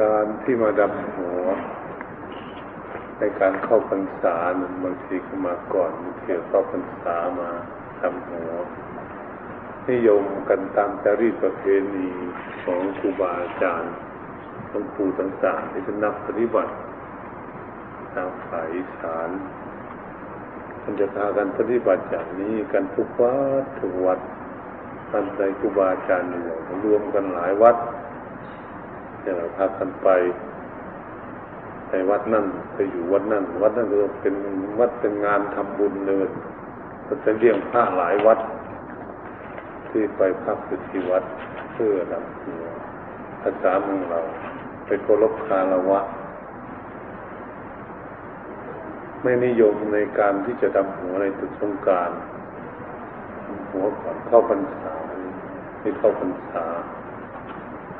การที่มาดำหัว ในการเข้าพรรษาบางทีก็มาก่อนบางทีเข้าพรรษามาดำหัว นิยมกันตามจารีตประเพณีของครูบาอาจารย์หลวงปู่ต่างๆที่จะนับปฏิบัติทางสายสารมันจะพากันปฏิบัติอย่างนี้กันทุกวัดทุกวัดท่านใจครูบาอาจารย์อยู่รวมกันหลายวัด เราพากันไปไปวัดนั่นไปอยู่วัดนั่น วัดนั่นก็เป็นวัดเป็นงานทำบุญเลยก็จะเลี้ยงพระหลายวัด ที่ไปพักอยู่ที่วัดเพื่อลำหัวภาษาเมืองเรา ไปเคารพคารวะ ไม่นิยมในการที่จะดำหัวในตุสงการหัวก่อนเข้าพรรษาไม่เข้าพรรษา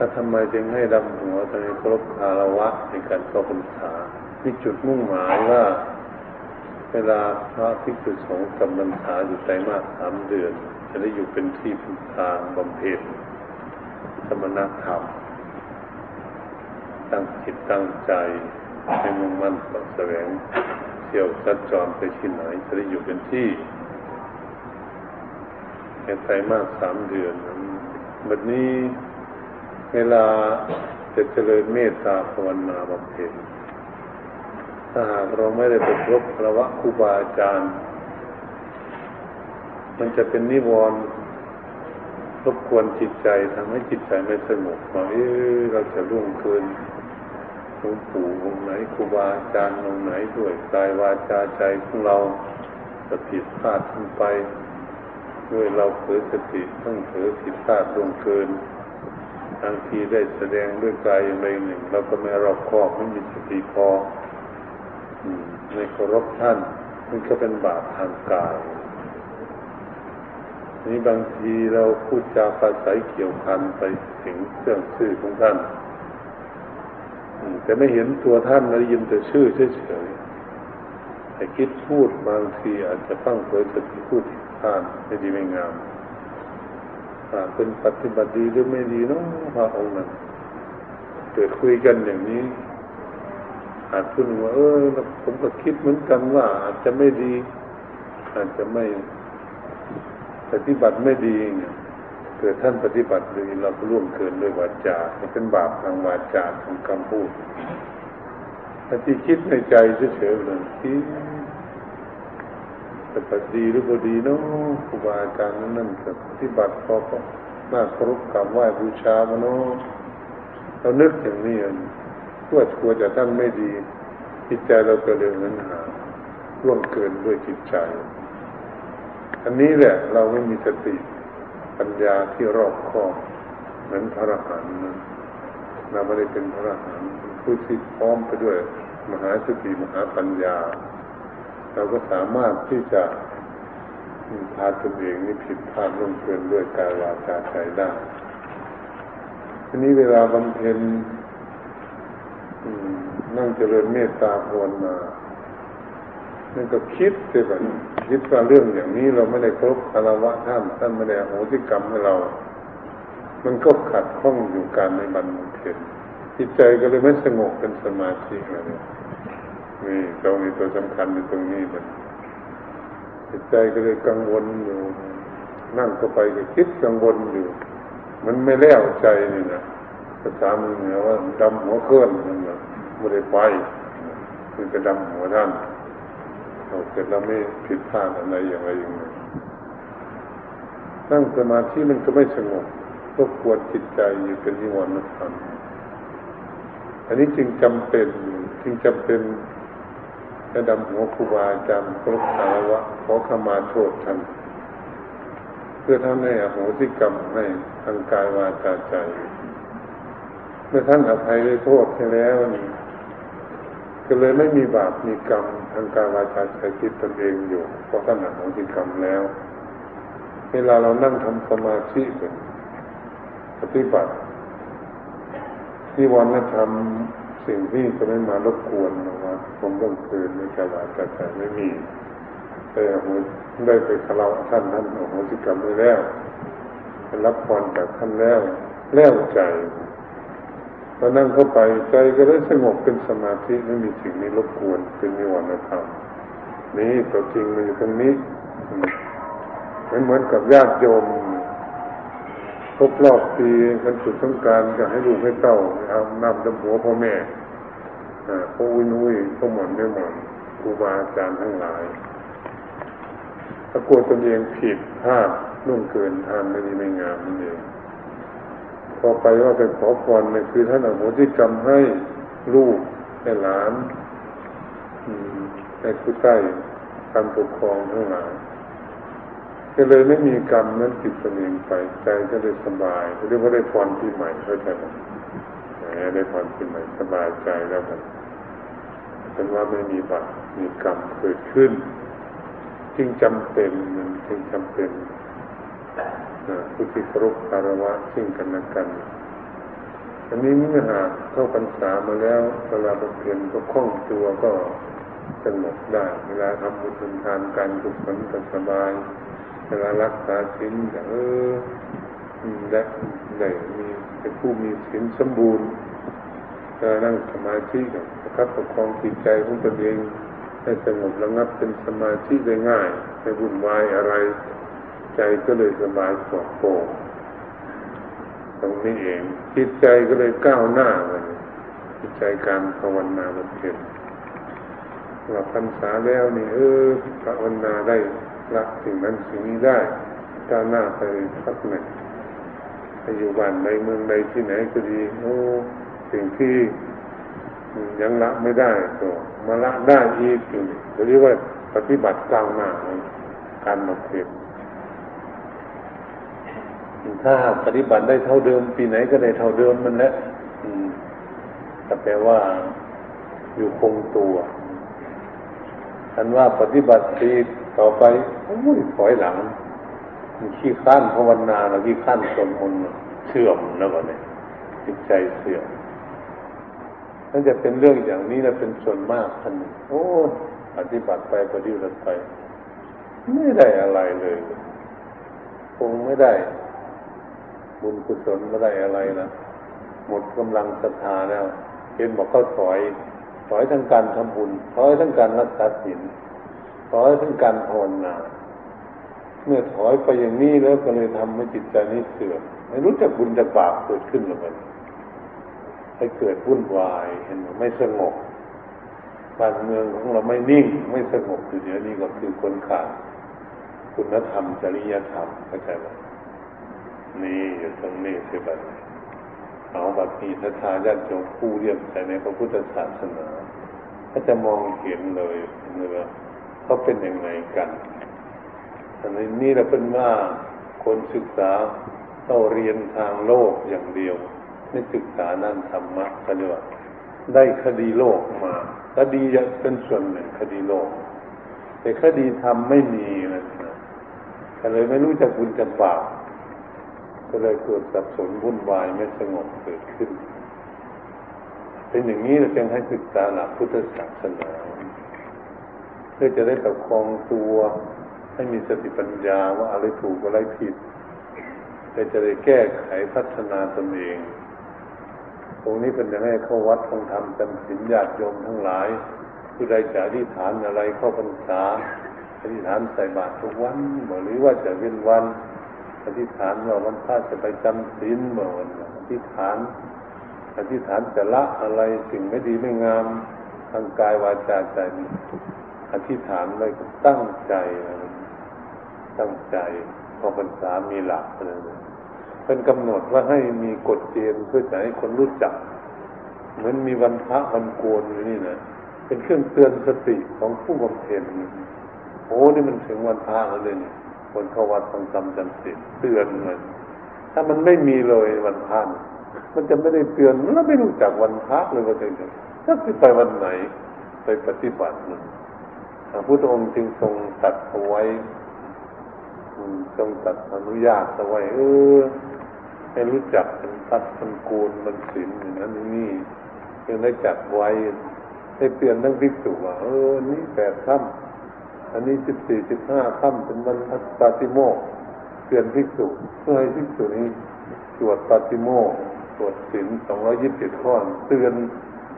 ถ้าทำไมจึงให้ดำหัวในเครพคารวะในการเข้าพรรษามีจุดมุ่งหมายว่าเวลาพระภิกษุสงฆ์จำพรรษาอยู่ใจมากสามเดือน จะได้อยู่เป็นที่พึ่งทางบำเพ็ญสมณธรรมตั้งจิตตั้งใจให้มุ่งมั่นต่อแสวงเที่ยวสัดจรไปที่ไหนจะได้อยู่เป็นที่แค่ใจมากสามเดือนแบบนี้ เวลาจะเจริญเมตตาภาวนาบำเพ็ญถ้าหากเราไม่ได้ไปพบพระวะครูบาอาจารย์ มันจะเป็นนิวรณ์รบกวนจิตใจทำให้จิตใจไม่สงบว่าเออเราจะล่วงเกินหลวงปู่องค์ไหนครูบาอาจารย์องค์ไหนด้วยกายวาจาใจของเราจะผิดพลาดทั้งไป ด้วยเราเผลอสติต้องเผลอผิดพลาดล่วงเกิน บางทีได้แสดงด้วยกายอย่างใดหนึ่งเราก็ไม่รอบคอบไม่มีสติพอในเคารพท่านมันก็เป็นบาปทางกายนี่บางทีเราพูดจาภาษาเกี่ยวพันไปถึงเครื่องชื่อของท่านแต่ไม่เห็นตัวท่านเรายินแต่ชื่อเฉยๆแต่คิดพูดบางทีอาจจะตั้งเผยสติพูดผิดพลาดไม่ดีไม่งาม เป็นปฏิบัติดีหรือไม่ดีเนาะพระองค์นั้นเกิดคุยกันอย่างนี้ อาจพูดว่าเออผมก็คิดเหมือนกันว่า อาจจะไม่ดี อาจจะไม่ ปฏิบัติไม่ดีเนี่ยเกิดท่านปฏิบัติดีเราก็ร่วมเกินด้วยวาจาเป็นบาปทางวาจาทางคำพูดแต่ที่คิดในใจเฉยๆเลยที่ ปฏิบัติดีหรือบ่ดีเนาะครูบาอาจารย์นั่นก็ปฏิบัติพอก็น่าเคารพกราบไหว้บูชามาเนาะเรานึกอย่างนี้เพื่อกลัวจะท่านไม่ดี จิตใจเราก็เลยเหมือนหาร่วงเกินด้วยจิตใจ อันนี้แหละเราไม่มีสติปัญญาที่รอบคอบเหมือนพระอรหันต์เราไม่ได้เป็นพระอรหันต์ผู้ที่พร้อมไปด้วย มหาสติมหาปัญญา เราก็สามารถที่จะพาตัวเองนี่ผิดพลาดลงเกินด้วยกายวาจาใจได้ทีนี้เวลาบำเพ็ญนั่งเจริญเมตตาภาวนานั่นก็คิดไปแบบคิดว่าเรื่องอย่างนี้เราไม่ได้ครบคารวะท่านท่านไม่ได้โหสิกรรมให้เรา มันก็ขัดข้องอยู่การในบันเพ็ญจิตใจก็เลยไม่สงบเป็นสมาธิเลย นี่ตรงนี้ตัวสำคัญในตรงนี้มันจิตใจก็เลยกังวลอยู่ นั่งเข้าไปก็คิดกังวลอยู่ มันไม่แล้วใจนี่นะภาษามือเหนือว่าดำหัวเคลื่อนมันไม่ได้ไปมันจะดำหัวท่านเราเสร็จแล้วไม่ผิดพลาดอะไรอย่างไรอย่างไรนั่งสมาธิมันก็ไม่สงบก็ควรจิตใจอยู่เป็นนิวรณ์ธรรมอันนี้จึงจำเป็นจึงจำเป็น จะดำหัวครูบาอาจารย์ครบสารวะขอขมาโทษท่านเพื่อท่านให้อโหสิกรรมให้ทางกายวาจาใจ เมื่อท่านอภัยได้โทษให้แล้วนี่ก็เลยไม่มีบาปมีกรรมทางกายวาจาใจจิตตนเองอยู่เพราะท่านอโหสิกรรมแล้ว เวลาเรานั่งทำสมาธิเป็นปฏิบัติที่วันนั้นทำ สิ่งที่จะไม่มารบกวนนะว่าผมต้องคืนในกายวาจาใจไม่มีแต่โหได้ไปคารวะท่านท่านโหสิกรรมไปแล้วรับพรจากท่านแล้ว แล้วใจพอนั่งเข้าไปใจก็ได้สงบเป็นสมาธิไม่มีสิ่งนี้รบกวนเป็นนิวรณธรรมนี่ตัวจริงมันอยู่ตรงนี้มันเหมือนกับญาติโยมครบรอบปีกันสุดต้องการจะให้ลูกให้เต้าเอานำดำหัวพ่อแม่ พ่อวินุยพ่อหมอนไม่หมอนครูบาอาจารย์ทั้งหลายถ้ากลัวตนเองผิดพลาดนุ่งเกินทานไม่ดีไม่งามนั่นเองพอไปว่าไปขอพรเนี่ยคือท่านอโหสิกรรมให้ลูกให้หลานให้ผู้ใต้การปกครองทั้งหลายก็เลยไม่มีกรรมนั้นติดตัวเองไปใจก็เลยสบายเรียกว่าได้พรที่ใหม่เข้าใจไหม ได้พรที่ใหม่สบายใจแล้วกันเป็นว่าไม่มีบาปมีกรรมเกิดขึ้น จึงจำเป็นมันจึงจำเป็นผู้ที่ครบคารวะซึ่งกันและกันอันนี้เมื่อหากเข้าพรรษามาแล้วเวลาบำเพ็ญก็คล่องตัวก็สงบได้ เวลาทำบุญทานการกุศลก็สบาย เวลารักษาศีลเออได้ได้มีเป็นผู้มีศีลสมบูรณ์ เวลานั่งสมาธิกับประคับประคองจิตใจของตนเองให้สงบระงับเป็นสมาธิได้ง่ายไม่วุ่นวายอะไร ใจก็เลยสบายปลอดโปร่งตรงนี้เองจิตใจก็เลยก้าวหน้าเลยจิตใจการภาวนาบำเพ็ญหลับพรรษาแล้วนี่เออภาวนาได้ละสิ่งนั้นสิ่งนี้ได้ก้าวหน้าไปสักหนึ่งไปอยู่บ้านในเมืองใดที่ไหนก็ดีโอ้ สิ่งที่ยังละไม่ได้ก็มาละได้อีกอยู่เรียกว่าปฏิบัติก้าวหน้าการบำเพ็ญถ้าปฏิบัติได้เท่าเดิม ปีไหนก็ได้เท่าเดิมมันแหละแต่แปลว่าอยู่คงตัวอันว่าปฏิบัติปีต่อไปโอ้ยถอยหลังขี้ข้านภาวนาแล้วขี้ข้านสนมนเสื่อมนะวะเนี่ยจิตใจเสื่อม นั่นจะเป็นเรื่องอย่างนี้นะเป็นส่วนมากท่านโอ้ปฏิบัติไปปฏิบัติไป ไม่ได้อะไรเลยคงไม่ได้ บุญกุศลไม่ได้อะไรนะหมดกำลังศรัทธาแล้วเห็นบอกเขาถอย ถอยทั้งการทำบุญถอยทั้งการรักษาศีลถอยทั้งการภาวนาเมื่อถอยไปอย่างนี้แล้วก็เลยทำให้จิตใจนี้เสื่อมไม่รู้จักบุญจักบาปเกิดขึ้นหรือมัน ให้เกิดวุ่นวายเห็นไม่สงบบ้านเมืองของเราไม่นิ่ง ไม่สงบอยู่เดี๋ยวนี้ก็คือคนขาดคุณธรรมจริยธรรมเข้าใจไหมนี่อยู่ตรงนี้สิบัดเอาบัดนี้ถ้าทาญาติโยมผู้เรียบใส่ในพระพุทธศาสนาก็จะมองเห็นเลยเนื้อเขาเป็นยังไงกันอันนี้เราเป็นว่าคนศึกษาต้องเรียนทางโลกอย่างเดียว ไม่ศึกษานั่นธรรมะก็เรียกว่าได้คดีโลกมาคดีจะเป็นส่วนหนึ่งคดีโลก แต่คดีธรรมไม่มีนะก็เลยไม่รู้จักบุญจักบาปก็เลยเกิดสับสนวุ่นวายไม่สงบเกิดขึ้น เป็นอย่างนี้เราจึงให้ศึกษาหลักพุทธศาสนาเพื่อจะได้ประคองตัวให้มีสติปัญญาว่าอะไรถูกอะไรผิดเพื่อจะได้แก้ไขพัฒนาตนเอง ตรงนี้เป็นจะให้เข้าวัดทองทำจำสินญาติโยมทั้งหลายผู้ใดจะอธิษฐานอะไรเข้าพรรษาอธิษฐานใส่บาตรทุกวันหรือว่าจะเว้นวันอธิษฐานว่าวันพระจะไปจำศีลบ่อนอธิษฐานอธิษฐานจะละอะไรสิ่งไม่ดีไม่งามทางกายวาจาใจอธิษฐานไว้ตั้งใจ ตั้งใจพอพรรษามีหลักเลย เป็นกำหนดว่าให้มีกฎเกณฑ์เพื่อจะให้คนรู้จัก เหมือนมีวันพระวันโกนอยู่นี่นะเป็นเครื่องเตือนสติของผู้บำเพ็ญโอ้นี่มันถึงวันพระแล้วเลยเนี่ยคนเข้าวัดฟังธรรมจำศีลเตือนมันถ้ามันไม่มีเลยวันพระมันจะไม่ได้เตือนมันไม่รู้จักวันพระเลยว่าจะจะไปวันไหน ไปปฏิบัติพระพุทธองค์จึงทรงตัดเอาไว้ทรงตัดอนุญาตเอาไว้เออ ให้รู้จักมันตัดมันโกนมันศีลอย่างนั้นนี่จึงได้จัดไว้ให้เตือนทั้งภิกษุว่าเออนี่แปดค่ำอันนี้สิบสี่สิบห้าค่ำเป็นวันปาติโมกเตือนภิกษุเพื่อให้ภิกษุนี้สวดปาติโมกตรวจศีลสองร้อยยี่สิบข้อเตือน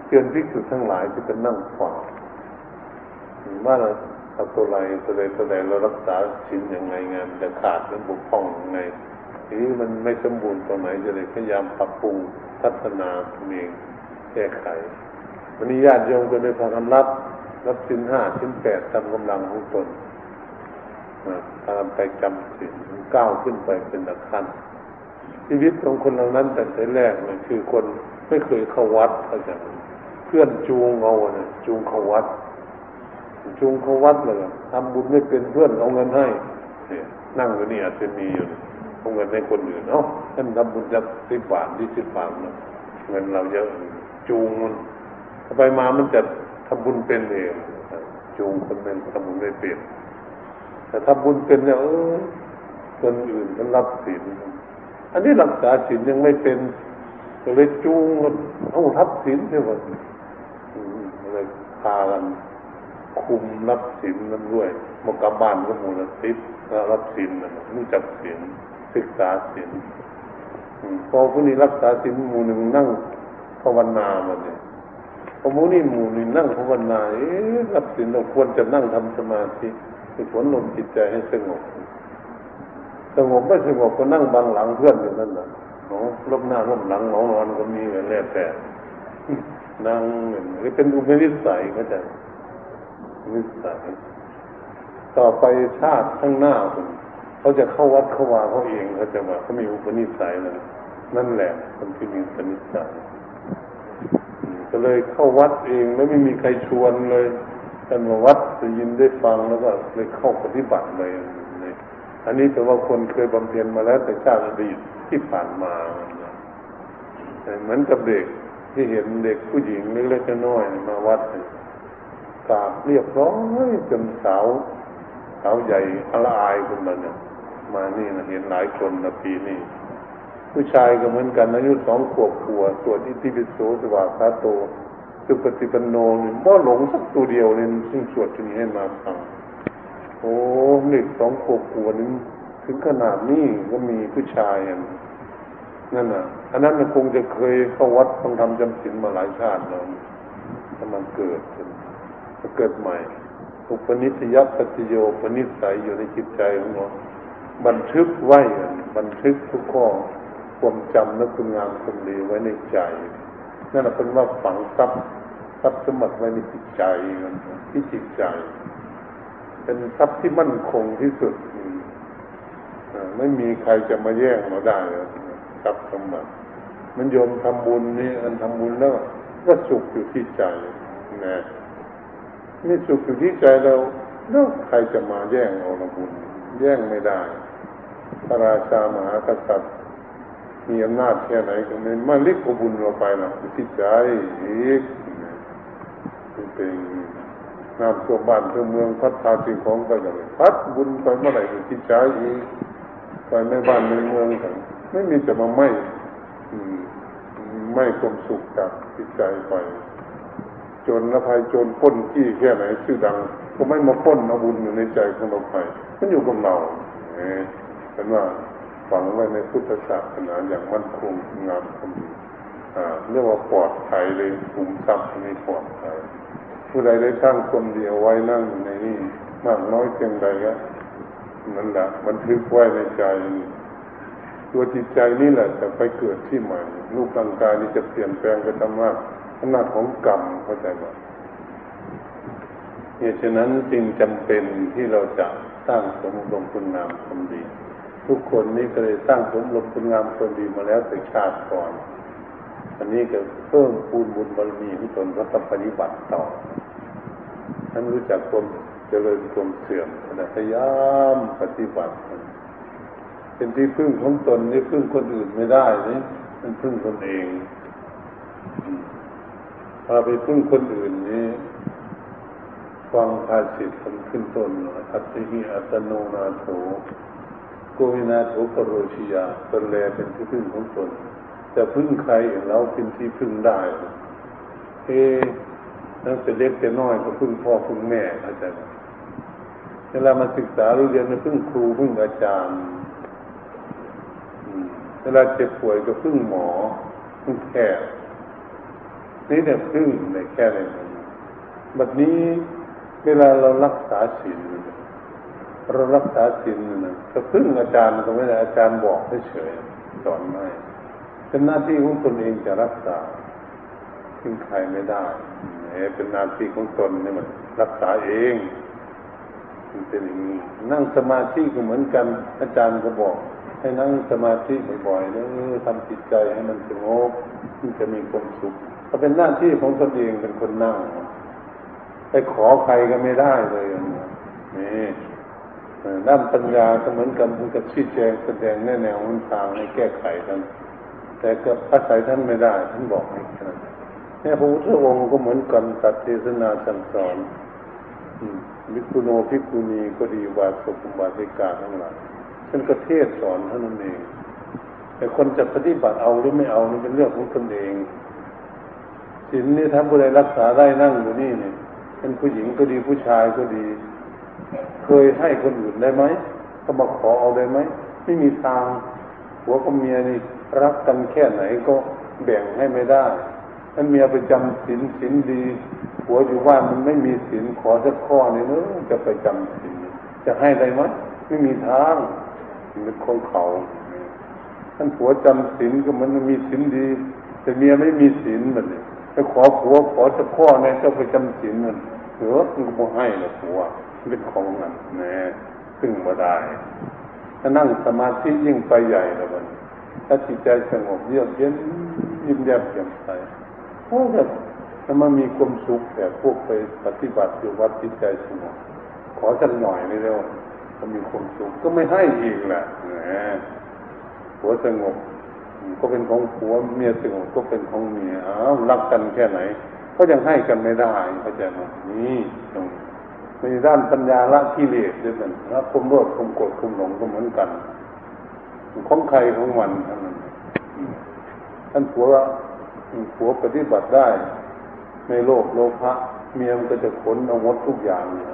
เตือนภิกษุทั้งหลายที่เป็นนั่งฟังว่าเราทำตัวไรตัวใดตัวใดเรารักษาศีลยังไงงานจะขาดหรือบกพ่องยังไง ทีนี้มันไม่สมบูรณ์ตรงไหนจะเลยพยายามปรับปรุงพัฒนาตัวเองแก้ไขวันนี้ญาติโยมก็ได้พากันรับ รับสินห้าสินแปดตามกำลังของตนตามไปจำสินก้าวขึ้นไปเป็นนักขั้นชีวิตของคนเหล่านั้นแต่แต่แรกเนี่ยคือคนไม่เคยเข้าวัดเขาจะเพื่อนจูงเอาเนี่ยจูงเข้าวัด จูงเข้าวัดเลยทำบุญไม่เป็นเพื่อนเอาเงินให้นั่งอยู่นี่อาจจะมีอยู่ เอาเงินให้คนอื่นเนาะท่านทำบุญจะสิบบาทที่สิบบาทเนะเงินเราเยอะจูงมันไปมามันจะทำบุญเป็นเองจูงคนเป็นทำบุญไม่เป็นแต่ทำบุญเป็นเนี่ยเออคนอื่นมันรับศีลอันนี้รักษาศีลยังไม่เป็นก็เลยจูงเอาทับศีลใช่ไหมเลยพากันคุมรับศีลนั้นด้วยมกบ้านก็มูลติดรับศีลนั่นรู้จักศีล ศึกษาศีลพอผู้นี้รักษาศีลหมู่หนึ่งนั่งภาวนามาเนี่ยพอหมู่นี้หมู่นี้นั่งภาวนาเอ๊ะรับศีลเราควรจะนั่งทำสมาธิฝึกฝนลมจิตใจให้สงบสงบไม่สงบก็นั่งบังหลังเพื่อนอยู่นั่นน่ะอ๋อลบหน้าลบหลังหนอนอนก็มีแล้วแต่นั่งหนึ่งเป็นอุปนิสัยก็จะนิสัยต่อไปชาติข้างหน้าคุณ เขาจะเข้าวัดเข้าวาเขาเองเขาจะมาเขามีอุปนิสัยนั่นนั่นแหละ คนที่มีอุปนิสัยก็เลยเข้าวัดเองแล้วไม่มีใครชวนเลยท่านมาวัดได้ยินได้ฟังแล้วก็เลยเข้าปฏิบัติเลยอันนี้แต่ว่าคนเคยบำเพ็ญมาแล้วแต่ชาติอดีตที่ผ่านมาเหมือนกับเด็กที่เห็นเด็กผู้หญิงเล็กๆน้อยๆมาวัดกราบเรียบร้อยจนสาวสาวใหญ่อลายคนนั้นเนี่ย มานี่นะเห็นหลายคนนะปีนี้ผู้ชายก็เหมือนกันอายุสองขวบขวบสวดอิติปิโสสวากขาโตสุปฏิปันโนนี่บ่หลงสักตัวเดียวเลยซึ่งสวดที่นี้ให้มาฟังโอ้เด็กสองขวบขวบนี้ถึงขนาดนี้ก็มีผู้ชายอย่างนั่นน่ะอันนั้นมันคงจะเคยเข้าวัดต้องทำจำศีลมาหลายชาติแล้วถ้ามันเกิดจะเกิดใหม่ อุปนิสัยปฏิโยปนิสัยอยู่ในจิตใจของเรา บันทึกไว้บันทึกทุกข้อความจำและคุณงามคุณดีไว้ในใจ นั่นเป็นว่าฝังทรัพย์ทรัพย์สมบัติไว้ในจิตใจที่จิตใจ เป็นทรัพย์ที่มั่นคงที่สุดไม่มีใครจะมาแย่งเราได้ทรัพย์สมบัติมันโยมทำบุญนี่อันทำบุญแล้วก็สุขอยู่ที่ใจนะนี่สุขอยู่ที่ใจเราแล้วใครจะมาแย่งเอาบุญ แย่งไม่ได้ พระราชามหากษัตริย์มีอำนาจแค่ไหนก็ไม่มาเล็กกบุญเราไปนะที่ใจอีกเป็นน้ำตัวบ้านตัวเมืองพัดพาสิ่งของไปอย่างพัดบุญไปเมื่อไหร่ที่ใจอีกไปในบ้านในเมืองกันไม่มีจะมาไม่ไม่ความสุขจากจิตใจไป จนละภัยจนพ้นขี้แค่ไหนชื่อดัง ก็ไม่มาพ้นอาบุญอยู่ในใจของเราไปมันอยู่กับเรา เป็นว่าฝังไว้ในพุทธศาสนาอย่างมั่นคงงามคำดีเรียกว่าปลอดภัยเลยภูมิทรัพย์นี่ปลอดภัยผู้ใดได้สร้างคนเดียวไว้นั่งในนี้มากน้อยเพียงใดก็นั่นแหละบันทึกไว้ในใจตัวจิตใจนี่แหละจะไปเกิดที่ใหม่รูปร่างกายนี้จะเปลี่ยนแปลงไปตามว่าอำนาจของกรรมเข้าใจไหมเหตุฉะนั้นจึงจำเป็นที่เราจะสร้างสมรมคุณงามความดี ทุกคนนี่ก็เลยสร้างสมรมคุณงามความดีมาแล้วแต่ชาติก่อน อันนี้ก็เพิ่มปูนบุญบารมีที่ตนก็ต้องปฏิบัติต่อท่านรู้จักความเจริญความเสื่อมพยายามปฏิบัติ เป็นที่พึ่งของตนนี่พึ่งคนอื่นไม่ได้นี่มันพึ่งตนเองพาไปพึ่งคนอื่นนี้ฟังภาสิทธิ์คนขึ้นต้นอัตติอัตโนนาโถ โกวินาโถปโรชิยาตนแลเป็นที่พึ่งของตนจะพึ่งใครเราเป็นที่พึ่งได้เอ๊นั่นจะเล็กจะน้อยก็พึ่งพ่อพึ่งแม่เข้าใจไหมเวลามาศึกษาเรียนก็พึ่งครูพึ่งอาจารย์เวลาเจ็บป่วยก็พึ่งหมอมันแค่นี่เนี่ยพึ่งในแค่ไหนบัดนี้เวลาเรารักษาศีล เรารักษาศีลนะก็พึ่งอาจารย์ก็ไม่ได้อาจารย์บอกเฉยสอนไม่เป็นหน้าที่ของตนเองจะรักษาพึ่งใครไม่ได้เป็นหน้าที่ของตนนี่มันรักษาเองมันเป็นอย่างนี้นั่งสมาธิก็เหมือนกัน อาจารย์ก็บอก ให้นั่งสมาธิบ่อยๆนะทำจิตใจให้มันสงบมันจะมีความสุขก็เป็นหน้าที่ของตนเองเป็นคนนั่งไปขอใครก็ไม่ได้เลยนี่ ด้านปัญญาก็เหมือนกันมันกับชี้แจงแสดงแนแนวมันทางให้แก้ไขกัน แต่ก็อาศัยท่านไม่ได้ท่านบอกให้แค่นั้นเนี่ยพระพุทธองค์ก็เหมือนกันตัดเทศนาสั่งสอนวิคุโนพิคุณีก็ดีวาสุภบาติกาทั้งหลายท่านก็เทศสอนเท่านั้นเอง แต่คนจะปฏิบัติเอาหรือไม่เอานี่เป็นเรื่องของตนเองศีลนี่ถ้าผู้ใดรักษาได้นั่งอยู่นี่เนี่ยเป็นผู้หญิงก็ดีผู้ชายก็ดี เคยให้คนอื่นได้ไหมก็มาขอเอาได้ไหมไม่มีทางหัวกับเมียนี่รักกันแค่ไหนก็แบ่งให้ไม่ได้ท่านเมียไปจำศีลศีลดีหัวอยู่บ้ามันไม่มีศีลขอสักข้อนี่เนอะจะไปจำศีลจะให้ได้ไหมไม่มีทางเป็นของเขาท่านผัวจำศีลก็มันมีศีลดี แต่เมียไม่มีศีลแบบนี้ไปขอผัวขอสักข้อเนี่ยจะไปจำศีลมันเหรอมันก็บ่ให้เลยผัว เป็นของนั้นน่ซึ่งมาได้ถ้านั่งสมาธิยิ่งไปใหญ่แล้วมันถ้าจิตใจสงบเยือกเย็นยิ้มแย้มแจ่มใสโอ้แบบถ้ามันมีความสุขแต่พวกไปปฏิบัติอยู่วัดจิตใจสงบขอสักหน่อยไม่เร็วก็มีความสุขก็ไม่ให้อีกแหละนะหัวสงบก็เป็นของผัวเมียสงบก็เป็นของเมียอ้าวรักกันแค่ไหนก็ยังให้กันไม่ได้เข้าใจไหมนี่ตรง นด้านปัญญาละกิเลสด้วยกันละความโลภความโกรธความหลงก็เหมือนกัน ของใครของมันท่านนั้นท่านผัวผัวปฏิบัติได้ ในโลกโลภะเมียมันก็จะขนเอาหมดทุกอย่างเนี่ย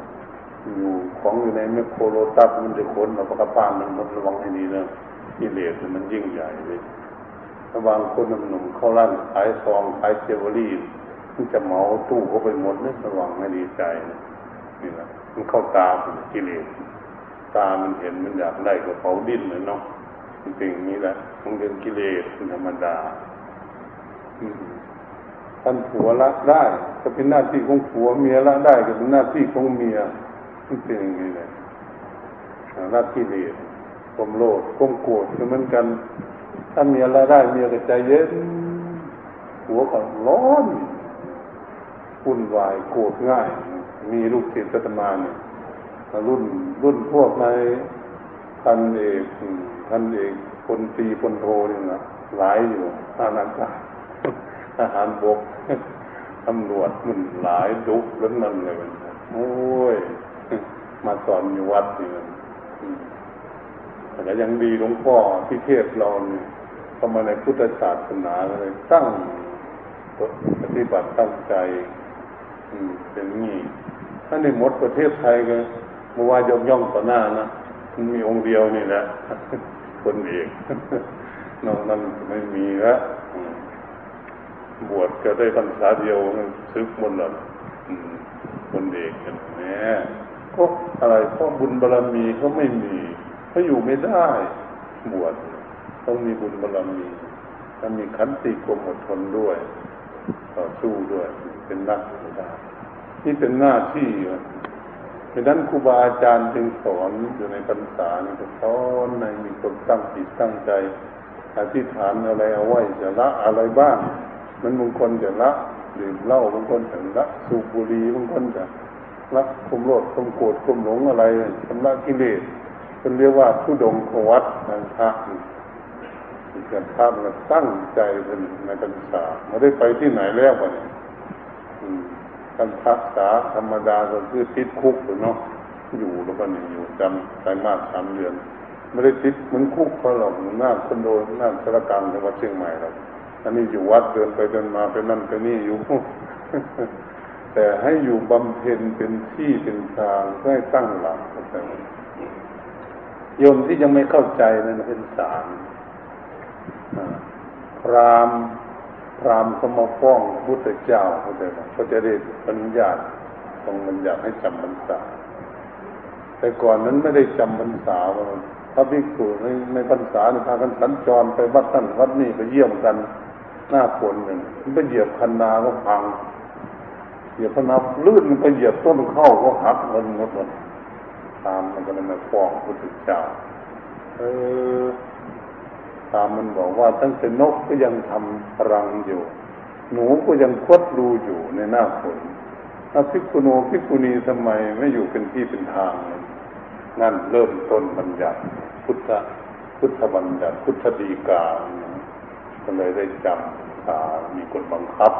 อยู่ของอยู่ในเมโครโลตัสมันจะขนเอาปากกาปานมันระวังให้ดีนะกิเลสมันยิ่งใหญ่เลยระวังคนหนุ่มเข้าร้านขายซองขายเจวอรี่มันจะเหมาตู้เขาไปหมดเนี่ยระวังให้ดีใจนี่ แหละมันเข้าตากิเลสตามันเห็นมันอยากได้กระเป๋าดิ้นเลยเนาะสิ่งนี้แหละมันเป็นกิเลสธรรมดาท่านผัวละได้ ก็เป็นหน้าที่ของผัวเมียละได้ก็เป็นหน้าที่ของเมียมันเป็นอย่างนี้เลยหน้าที่เลสความโลภความโกรธเหมือนกัน ถ้าเมียละได้เมียก็ใจเย็นหัวก็ร้อนวุ่นวายโกรธง่าย มีลูกศิษย์ตมาเนี่ยรุ่นรุ่นพวกในพันเอกพันเอกคนตีคนโทนี่นะหลายอยู่ทางอากาทหารบกตำรวจมันหลายดุแล้วนั่นเลยมันโอ้ย มาสอนอยู่วัดนี่มันแต่ยังดีหลวงพ่อที่เทศเราเนี่ยเข้ามาในพุทธศาสนาเลยตั้งปฏิบัติตั้งใจ เป็นงี้ถ้าในหมดประเทศไทยก็เมื่อวานยกย่องต่อหน้านะมันมีองค์เดียวนี่แหละคนเอกนอกนั้นไม่มีล้วบวชก็ได้พรรษาเดียวซึกหมดเลยคนเอกกันแหมก็อะไรเพราะบุญบารรมีเขาไม่มีเขาอยู่ไม่ได้ บวชต้องมีบุญบารรมีต้องมีขันติความอดทนด้วย ต่อสู้ด้วย เป็นนัก ไม่ได้นี่เป็นหน้าที่ดังนั้นครูบาอาจารย์จึงสอนอยู่ในพรรษานี่สอนในมีคนตั้งจิตตั้งใจอธิษฐานอะไรเอาไว้จะละอะไรบ้าง มันบางคนจะละดื่มเหล้าบางคนจะละสูบบุหรี่บางคนจะละคุมโลดคุมโกรธคุมหลงอะไรชำระกิเลสเป็นเรียกว่าผู้ดงขวัดนันทะมีการภาพมันตั้งใจเป็นในพรรษาไม่ได้ไปที่ไหนแล้ววะเนี่ย การพักษาธรรมดาก็คือติดคุกหรือเนาะอยู่แล้วก็นี่อยู่จำใจมากสามเดือนไม่ได้ติดเหมือนคุกเขาหรอกหน้าคอนโดหน้าสระการจังหวัดเชียงใหม่หรอกอันนี้อยู่วัดเดินไปเดินมาไปนั่นไปนี่อยู่ แต่ให้อยู่บำเพ็ญเป็นที่เป็นทางให้ตั้งหลักโยมที่ยังไม่เข้าใจนั่นเป็นสารพราม พรามเขามาฟ้องพุทธเจ้าเขาจะเขาจะได้อนุญาตตรงมันอยากให้จำพรรษา แต่ก่อนนั้นไม่ได้จำพรรษาพระภิกษุในในพรรษาในพากันสัญจรไปวัดนั่นวัดนี่ไปเยี่ยมกันหน้าฝนหนึ่งไปเหยียบคันนาก็พังเหยียบพนับลื่นไปเหยียบต้นเข้าก็หักเงินหมดเลยตามมันก็เลยมาฟ้องพุทธเจ้าเออ ตามมันบอกว่าตั้งแต่นกก็ยังทำรังอยู่ หนูก็ยังคดดูอยู่ในหน้าฝนถ้าพิกุโนพิกุณีทำไมไม่อยู่เป็นที่เป็นทางนั่นเริ่มต้นบัญญัติพุทธพุทธบัญญัติพุทธดีกาก็เลยได้จำสามีคนบังคับ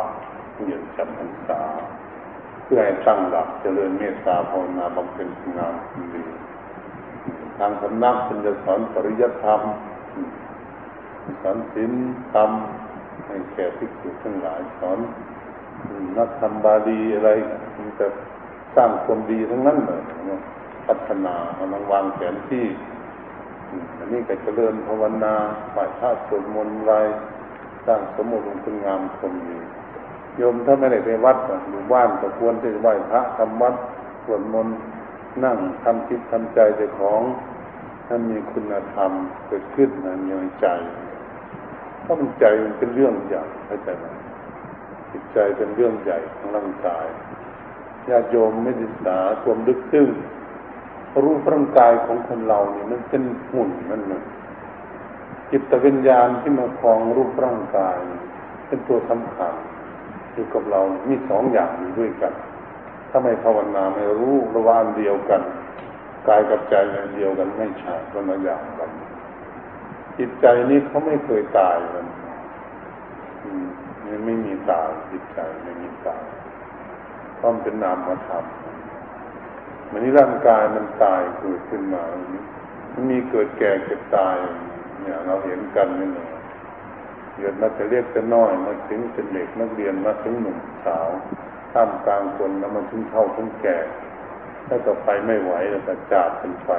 เยืนจำพรรษาเพื่อให้ตั้งหลักเจริญเมตตาภาวนาบำเพ็ญงามคุณดีทางสำนักเป็นจะสอนปริยธรรม สอนศีลธรรมให้แก่ภิกษุทั้งหลายสอนนักธรรมบาลีอะไรมันจะสร้างความดีทั้งนั้นเลยพัฒนาเอาลังวางแผนที่อันนี้ก็เจริญภาวนาฝ่ายชาติสวดมนต์ไรสร้างสมมติคุณงามความดีโยมถ้าไม่ได้ไปวัดอยู่บ้านก็ควรจะไหว้พระทำวัดสวดมนต์นั่งทำจิตทำใจใจของถ้ามีคุณธรรมเกิดขึ้นในใจ เพราะมันใจมันเป็นเรื่องใหญ่เข้าใจไหมจิตใจเป็นเรื่องใหญ่ของร่างกายญาติโยมไม่ศึกษาความลึกซึ้งรูปร่างกายของคนเราเนี่ยมันเป็นหุ่นนั่นเองจิตวิญญาณที่มาครองรูปร่างกาย เป็นตัวสำคัญอยู่กับเรา มีสองอย่างอยู่ด้วยกัน ถ้าไม่ภาวนาไม่รู้ระว่านเดียวกัน กายกับใจเดียวกันไม่ใช่คนละอย่างกัน จิตใจนี้เขาไม่เคยตายมันมันไม่มีตายจิตใจไม่มีตายต้องเป็นนามธรรมมันนี่ร่างกายมันตายเกิดขึ้นมามันมีเกิดแก่เก็บตาย เนี่ย เราเห็นกันนี่เลยเกิดมาจะเรียกจะน้อยมาถึงเป็นเด็กนักเรียนมาถึงหนุ่มสาวท่ามกลางคนแล้วมันถึงเท่าถึงแก่ ถ้าต่อไปไม่ไหวแล้วจะจากเป็นไป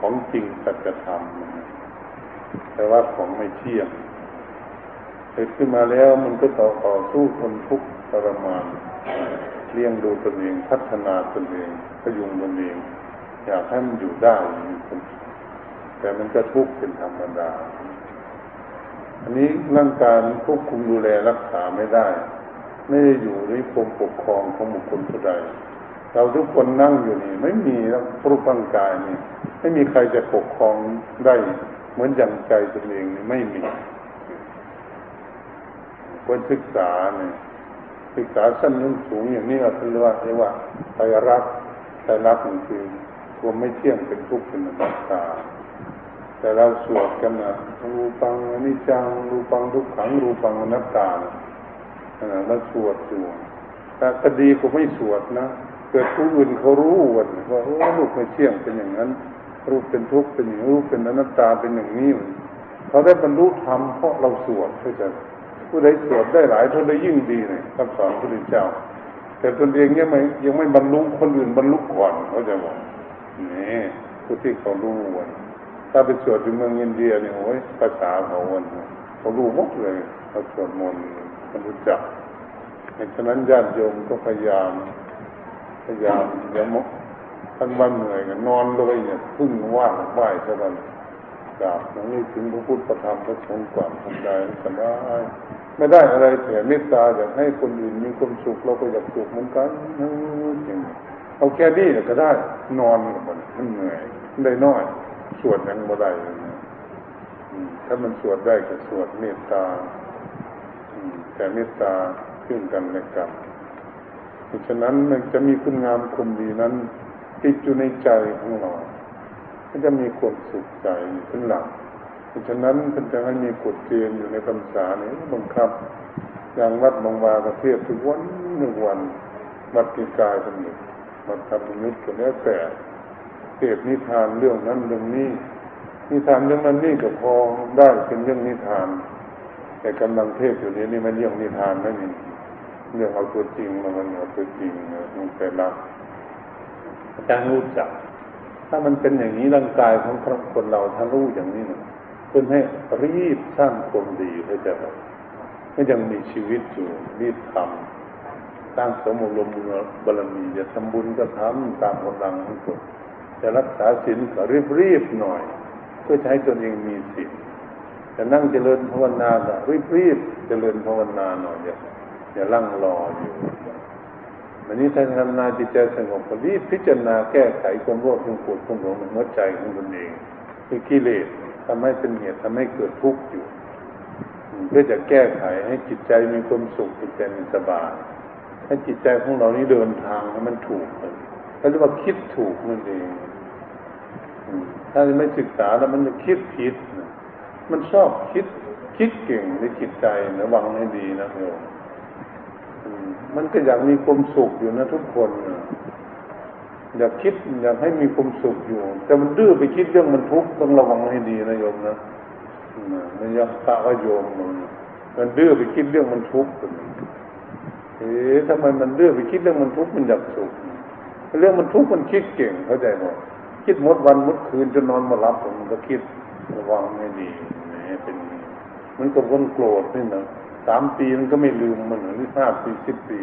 ของจริงสัจธรรมแต่ว่าของไม่เที่ยงเกิดขึ้นมาแล้วมันก็ต่อต่อสู้คนทุกข์ทรมานเลี้ยงดูตนเองพัฒนาตนเองพยุงตนเองอยากให้มันอยู่ได้แต่มันก็ทุกข์เป็นธรรมดา อันนี้ร่างกายควบคุมดูแลรักษาไม่ได้ ไม่ได้อยู่ในกรมปกครองของบุคคลผู้ใดเราทุกคนนั่งอยู่นี่ ไม่มีรูปร่างกายนี่ ไม่มีใครจะปกครองได้เหมือนอย่างใจตนเองนี่ไม่มีควรศึกษาเนี่ยศึกษาสั้นนุ่งสูงอย่างนี้เราเรียกว่าเรียกว่าไตรักไตรักมันคือความไม่เที่ยงเป็นทุกข์เป็นอนัตตา แต่เราสวดกันนะรูปังอนิจจังรูปังทุกขังรูปังอนัตตาเราสวดอยู่แต่คดีก็ไม่สวดนะเกิดผู้อื่นเขารู้วันว่าโอ้ลูกไม่เที่ยงเป็นอย่างนั้น รูปเป็นทุกข์เป็นอย่างรูปเป็นอนัตตาเป็นอย่างนี้เขาได้บรรลุธรรมเพราะเราสวดเข้าใจผู้ใดสวดได้หลายท่านได้ยิ่งดีเลยคำสอนพระพุทธเจ้า แต่ตนเองยังไม่ยังไม่บรรลุคนอื่นบรรลุก่อนเขาจะบอกนี่ผู้ที่เขารู้วันถ้าไปสวดอยู่เมืองอินเดียเนี่ยโอ้ยภาษาเขาวันเขารู้หมดเลยเขาสวดมนต์มันรู้จักฉะนั้นญาติโยมก็พยายามพยายามอย่าม ท่านวันเหนื่อยนนอนเลยเนี่ยพึ่งว่างไหวเท่านั้นกราบนังนี้ถึงพระพุทธธรรมพระสงฆ์ก่อนทำได้สบายไม่ได้อะไรแผ่เมตตาอยากให้คนอื่นมีความสุขเราก็อยากสุขเหมือนกันอย่างเอาแค่นี้ก็ได้ นอนมันมันเหนื่อยได้น้อยสวดยังบ่ได้ถ้ามันสวดได้ก็สวดเมตตาแต่เมตตาขึ้นกันในกันเพราะฉะนั้นมันจะมีคุณงามคุมดีนั้น ติดอยู่ในใจของเราก็จะมีความสุขใจเป็นหลักเพราะฉะนั้นเป็นจะให้มีกฎเกณฑ์อยู่ในพรรษานี้บังคับอย่างวัดบางวาประเทศทุกวันหนึ่งวันวัดกิกายเป็นหนึ่งวัดธรรมยุทธ์ก็แล้วแต่เทศนิทานเรื่องนั้นเรื่องนี้นิทานเรื่องนั้นนี่ก็พอได้เป็นเรื่องนิทาน แต่กำลังเทศอยู่นี้นี่มันเรื่องนิทานไม่มีเรื่องเอาตัวจริงมามันเอาตัวจริงมันเป็นลัก อาจารย์รู้จัก ถ้ามันเป็นอย่างนี้ร่างกายของคนเราถ้ารู้อย่างนี้นะเพื่อให้รีบสร้างความดีเข้าใจไหมก็ยังมีชีวิตอยู่รีบทำสร้างสมุรมบารมีจะทำบุญก็ทำตามกำลังของตนจะรักษาศีลก็รีบรีบหน่อย เพื่อให้ตนเองมีศีลจะนั่งเจริญภาวนาก็รีบรีบเจริญภาวนาหน่อยอย่าอย่าลั่งรออยู่ วันนี้ท่านทำนาจิตใจสงบก็รีบพิจารณาแก้ไขความโลภความโกรธความหลงในหัวใจของตนเองคือกิเลสทำให้เป็นเหตุทำให้เกิดทุกข์อยู่ เพื่อจะแก้ไขให้จิตใจมีความสุขจิตใจมีสบายให้จิตใจของเรานี้เดินทางให้มันถูกเขาเรียกว่าคิดถูกนั่นเองถ้าไม่ศึกษาแล้วมันจะคิดผิด มันชอบคิดคิดเก่งในจิตใจนะวังให้ดีนะโยม มันก็อยากมีความสุขอยู่นะทุกคนอยากคิดอยากให้มีความสุขอยู่ แต่มันดื้อไปคิดเรื่องมันทุกข์ต้องระวังให้ดีนะโยมนะมันยังตาโยมมันมันดื้อไปคิดเรื่องมันทุกข์เอ๊ะทำไมมันดื้อไปคิดเรื่องมันทุกข์มันอยากสุขเรื่องมันทุกข์มันคิดเก่งเข้าใจไหมคิดมดวันมดคืนจนนอนมาหลับมันก็คิดระวังให้ดีนี่เป็นมันก็คนโกรธนี่นะ สามปีมันก็ไม่ลืมมันหรือห้าปีสิบปี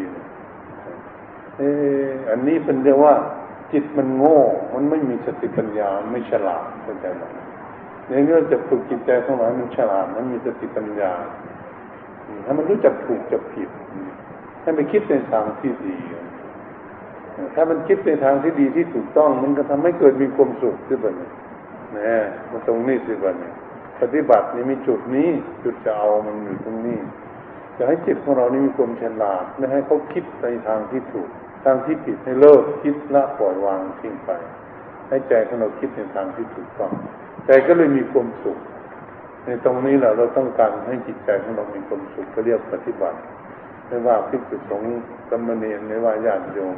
เอออันนี้เป็นเรียกว่า จิตมันโง่ มันไม่มีสติปัญญาไม่ฉลาดเข้าใจไหมในเรื่องจะฝึกจิตใจของเรามันฉลาดมันมีสติปัญญาถ้ามันรู้จักถูกจักผิดให้ไปคิดในทางที่ดี ถ้ามันคิดในทางที่ดีที่ถูกต้อง มันก็ทำให้เกิดมีความสุขขึ้นไปนะมาตรงนี้สิบันปฏิบัตินี่มีจุดนี้ จุดจะเอามันอยู่ตรงนี้ จะให้จิตของเรานี่มีความฉลาดไม่ให้เขาคิดในทางที่ถูก ทางที่ผิดให้เลิกคิดละปล่อยวางทิ้งไป ให้ใจของเราคิดในทางที่ถูกต้องใจก็เลยมีความสุข ในตรงนี้แหละเราต้องการให้จิตใจของเรามีความสุขก็เรียกปฏิบัติไม่ว่าพิจิตสงฆ์กรรมเนียนไม่ว่าญาติโยม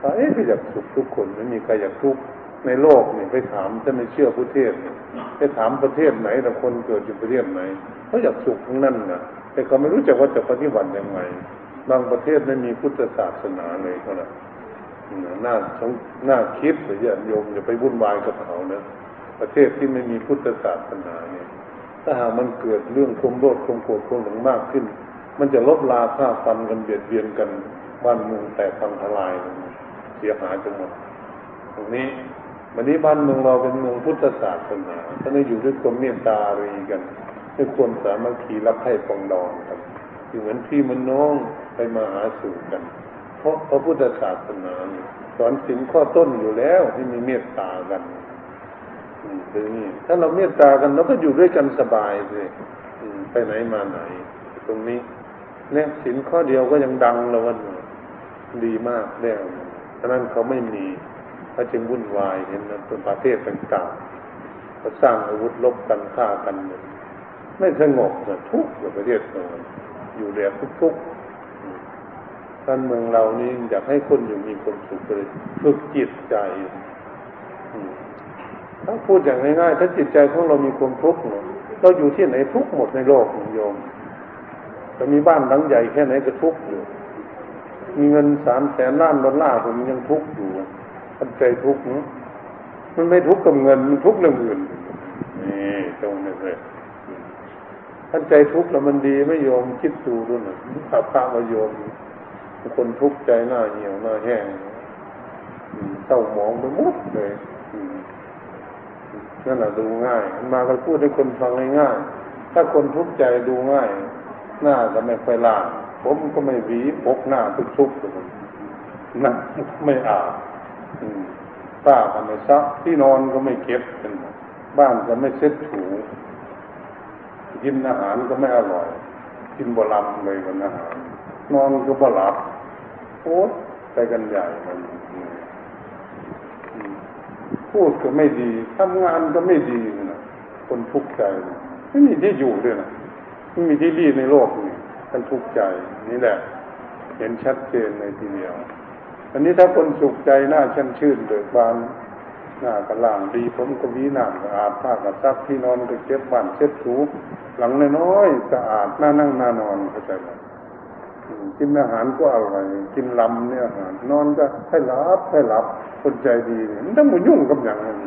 เอ๊ะอยากสุขทุกคนไม่มีใครอยากทุกข์ในโลกนี่ไปถามถ้าไม่เชื่อประเทศไปถามประเทศไหนแต่คนเกิดอยู่ประเทศไหนเขาอยากสุขทั้งนั้นนะ แต่เขาไม่รู้จักว่าจะปฏิบัติยังไง บางประเทศไม่มีพุทธศาสนาเลยเขานะน่าสงน่าคิดเลยญาติโยมอย่าไปวุ่นวายกับเขานะประเทศที่ไม่มีพุทธศาสนาเนี่ย ถ้าหากมันเกิดเรื่องความโลภความโกรธความหลงมากขึ้น มันจะลบลาฆ่าฟันกันเบียดเบียนกันบ้านเมืองแตกพังทลายเสียหายทั้งหมดตรงนี้วันนี้บ้านเมืองเราเป็นเมืองพุทธศาสนาถ้าไม่อยู่ด้วยความเมตตารีกัน ด้ควยคนสามัคคีรับให้ปองดองกันเหมือนพี่มันน้องไปมาหาสู่กัน เพราะพระพุทธศาสนาสอนสิ่งข้อต้นอยู่แล้วที่มีเมตตากันคือนี่ถ้าเราเมตตากันเราก็อยู่ด้วยกันสบายเลยไปไหนมาไหน ตรงนี้เนี่ยสินข้อเดียวก็ยังดังแล้วันดีมากแล้วฉะนั้นเขาไม่มีเขาจึงวุ่นวายเห็นนะเป็นประเทศต่างๆเขาสร้างอาวุธลบกันฆ่ากันเลย ไม่สงบแต่ทุกข์กับประเทศเราอยู่แดดทุกๆท่านเมืองเรานี่อยากให้คนอยู่มีความสุขเลยฝึกจิตใจถ้าพูดอย่างง่ายๆถ้าจิตใจของเรามีความทุกข์เนี่ยเราอยู่ที่ไหนทุกหมดในโลกโยมจะมีบ้านหลังใหญ่แค่ไหนก็ทุกข์อยู่มีเงินสามแสนล้านดอลลาร์ผมยังทุกข์อยู่มันใจทุกข์มันไม่ทุกข์กับเงินมันทุกข์เรื่องอื่นนี่ตรงนี้เลย ท่านใจทุกข์แล้วมันดีไม่ยอมคิดดูด้วยนะพระพระมาโยมคนทุกข์ใจหน้าเหี่ยวหน้าแห้งเศร้ามองไปหมดเลยนั่นแหละดูง่ายมาก็พูดให้คนฟังง่ายถ้าคนทุกข์ใจดูง่าย หน้าก็ไม่ค่อยล่างผมก็ไม่หวีปกหน้าทุกๆเลยนั่นไม่อาบป้าก็ไม่ซักที่นอนก็ไม่เก็บเป็นบ้านก็ไม่เช็ดถู กินอาหารก็ไม่อร่อย กินบลำเลยวันอาหาร นอนก็บหลับโอ๊ตไปกันใหญ่มันพูดก็ไม่ดีทำงานก็ไม่ดีนะคนทุกข์ใจไม่มีที่อยู่ด้วยนะไม่มีที่รีในโลกนี่คนทุกข์ใจนี่แหละ เห็นชัดเจนในทีเดียว อันนี้ถ้าคนสุขใจหน้าชื่นชื่นเบิกบานหน้ากระล่างดีผมก็วีหน้าสะอาดผ้ากับซักที่นอนก็เก็บบ้านเช็ดถูหลังน้อยสะอาดน้านั่งน้านอนเข้าใจไหมกินอาหารก็อร่อยกินลำเนี่ยอาหาร นอนก็ให้หลับให้หลับคนใจดีเนี่ยมันต้องมายุ่งกับอย่างนั้น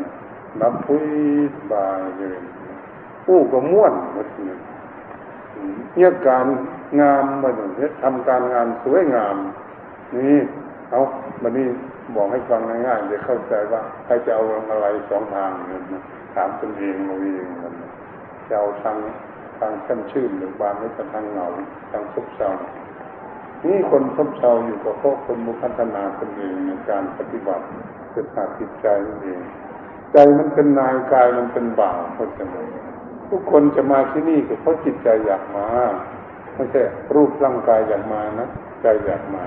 หลับพุยบายเลยผู้ก็ม่วนหมดเนี่ยเนี่ยการงามมาถึงทำการงานสวยงาม นี่เอาบันนี้บอกให้ฟังง่ายๆจะเข้าใจว่าใครจะเอาอะไรสองทางเนี่ยถามตนเองเราเองมันจะเอาทาง ทางชั้นชื่นหรือบานไม่จะทางเหงาทางซุบเซานี่คนซุบเซาอยู่กับพวกคนมุพัฒนาตนเองในการปฏิบัติเกิดขาดจิตใจนั่นเองใจมันเป็นนายกายมันเป็นบ่าวเพราะฉะนั้นทุกคนจะมาที่นี่ก็เพราะจิตใจอยากมาไม่ใช่รูปร่างกายอยากมานะใจอยากมา